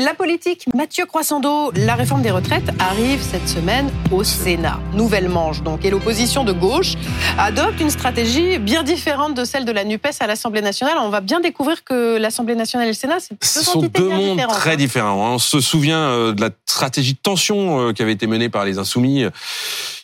La politique, Mathieu Croissando, la réforme des retraites arrive cette semaine au Sénat. Nouvelle manche donc. Et l'opposition de gauche adopte une stratégie bien différente de celle de la NUPES à l'Assemblée nationale. On va bien découvrir que l'Assemblée nationale et le Sénat, c'est deux sont deux mondes très hein. différents. On se souvient euh, de la stratégie de tension euh, qui avait été menée par les Insoumis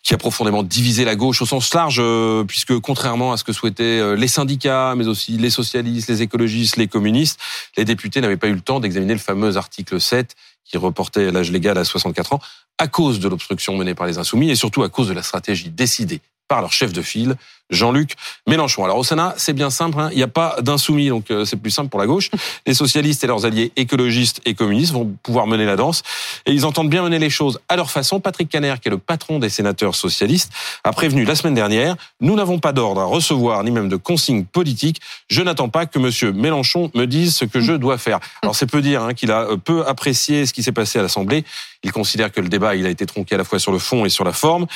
qui a profondément divisé la gauche au sens large, euh, puisque contrairement à ce que souhaitaient les syndicats, mais aussi les socialistes, les écologistes, les communistes, les députés n'avaient pas eu le temps d'examiner le fameux article 7 qui reportait l'âge légal à 64 ans, à cause de l'obstruction menée par les Insoumis et surtout à cause de la stratégie décidée par leur chef de file, Jean-Luc Mélenchon. Alors au Sénat, c'est bien simple, hein, il n'y a pas d'insoumis, donc euh, c'est plus simple pour la gauche. Les socialistes et leurs alliés écologistes et communistes vont pouvoir mener la danse, et ils entendent bien mener les choses à leur façon. Patrick Caner, qui est le patron des sénateurs socialistes, a prévenu la semaine dernière, nous n'avons pas d'ordre à recevoir, ni même de consignes politiques, je n'attends pas que monsieur Mélenchon me dise ce que je dois faire. Alors c'est peu dire hein, qu'il a euh, peu apprécié ce qui s'est passé à l'Assemblée, il considère que le débat il a été tronqué à la fois sur le fond et sur la forme.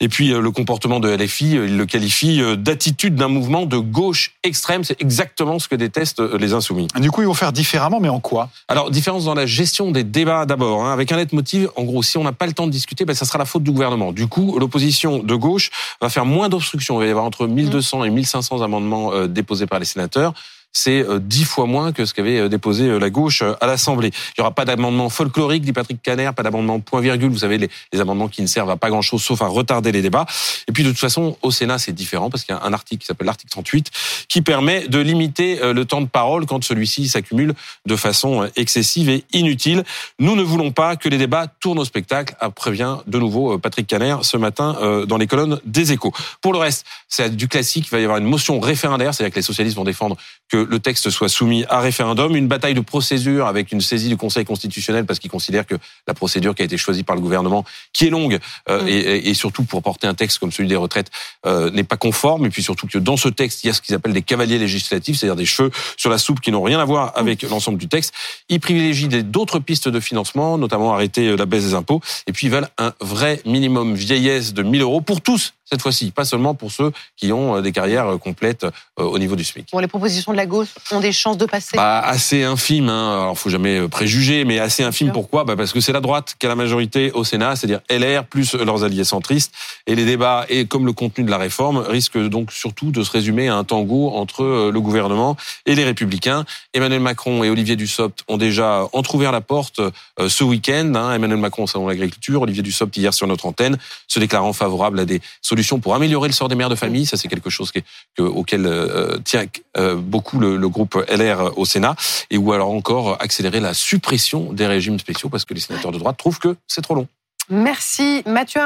Et puis euh, le comportement de LFI, euh, il le qualifie euh, d'attitude d'un mouvement de gauche extrême. C'est exactement ce que détestent les insoumis. Du coup, ils vont faire différemment, mais en quoi? Alors, différence dans la gestion des débats d'abord. Hein, avec un motif, en gros, si on n'a pas le temps de discuter, ben, ça sera la faute du gouvernement. Du coup, l'opposition de gauche va faire moins d'obstruction. Il va y avoir entre 1200 et 1500 amendements déposés par les sénateurs c'est euh, dix fois moins que ce qu'avait euh, déposé euh, la gauche à l'Assemblée. Il n'y aura pas d'amendement folklorique, dit Patrick Caner, pas d'amendement point virgule. Vous savez, les, les, amendements qui ne servent à pas grand-chose sauf à retarder les débats. Et puis de toute façon, au Sénat, c'est différent parce qu'il y a un article qui s'appelle l'article 38 qui permet de limiter le temps de parole quand celui-ci s'accumule de façon excessive et inutile. Nous ne voulons pas que les débats tournent au spectacle, prévient de nouveau Patrick Caner ce matin dans les colonnes des Échos. Pour le reste, c'est du classique. Il va y avoir une motion référendaire, c'est-à-dire que les socialistes vont défendre que le texte soit soumis à référendum, une bataille de procédure avec une saisie du Conseil constitutionnel parce qu'il considère que la procédure qui a été choisie par le gouvernement, qui est longue euh, mm. et, et, surtout pour porter un texte comme celui des retraites, euh, n'est pas conforme. Et puis surtout que dans ce texte, il y a ce qu'ils appellent des cavaliers législatifs, c'est-à-dire des cheveux sur la soupe qui n'ont rien à voir avec mm. l'ensemble du texte. Ils privilégient d'autres pistes de financement, notamment arrêter euh, la baisse des impôts. Et puis ils veulent un vrai minimum vieillesse de 1000 euros pour tous cette fois-ci, pas seulement pour ceux qui ont euh, des carrières euh, complètes euh, au niveau du SMIC. Bon, les propositions de la gauche ont des chances de passer bah, Assez infimes, hein. alors faut jamais préjuger, mais assez infimes. Pourquoi? Bah Parce que c'est la droite qui a la majorité au Sénat, c'est-à-dire LR plus leurs alliés centristes, et les débats, et comme le contenu de la réforme, risquent donc surtout de se résumer à un tango entre le gouvernement et les républicains. Emmanuel Macron et Olivier Dussopt ont déjà entrouvert la porte ce week-end. Hein. Emmanuel Macron au salon de l'agriculture, Olivier Dussopt hier sur notre antenne, se déclarant favorable à des solutions pour améliorer le sort des mères de famille. Ça, c'est quelque chose auquel euh, tient euh, beaucoup le, le, groupe LR au Sénat. Et ou alors encore accélérer la suppression des régimes spéciaux parce que les sénateurs de droite trouvent que c'est trop long. Merci Mathieu.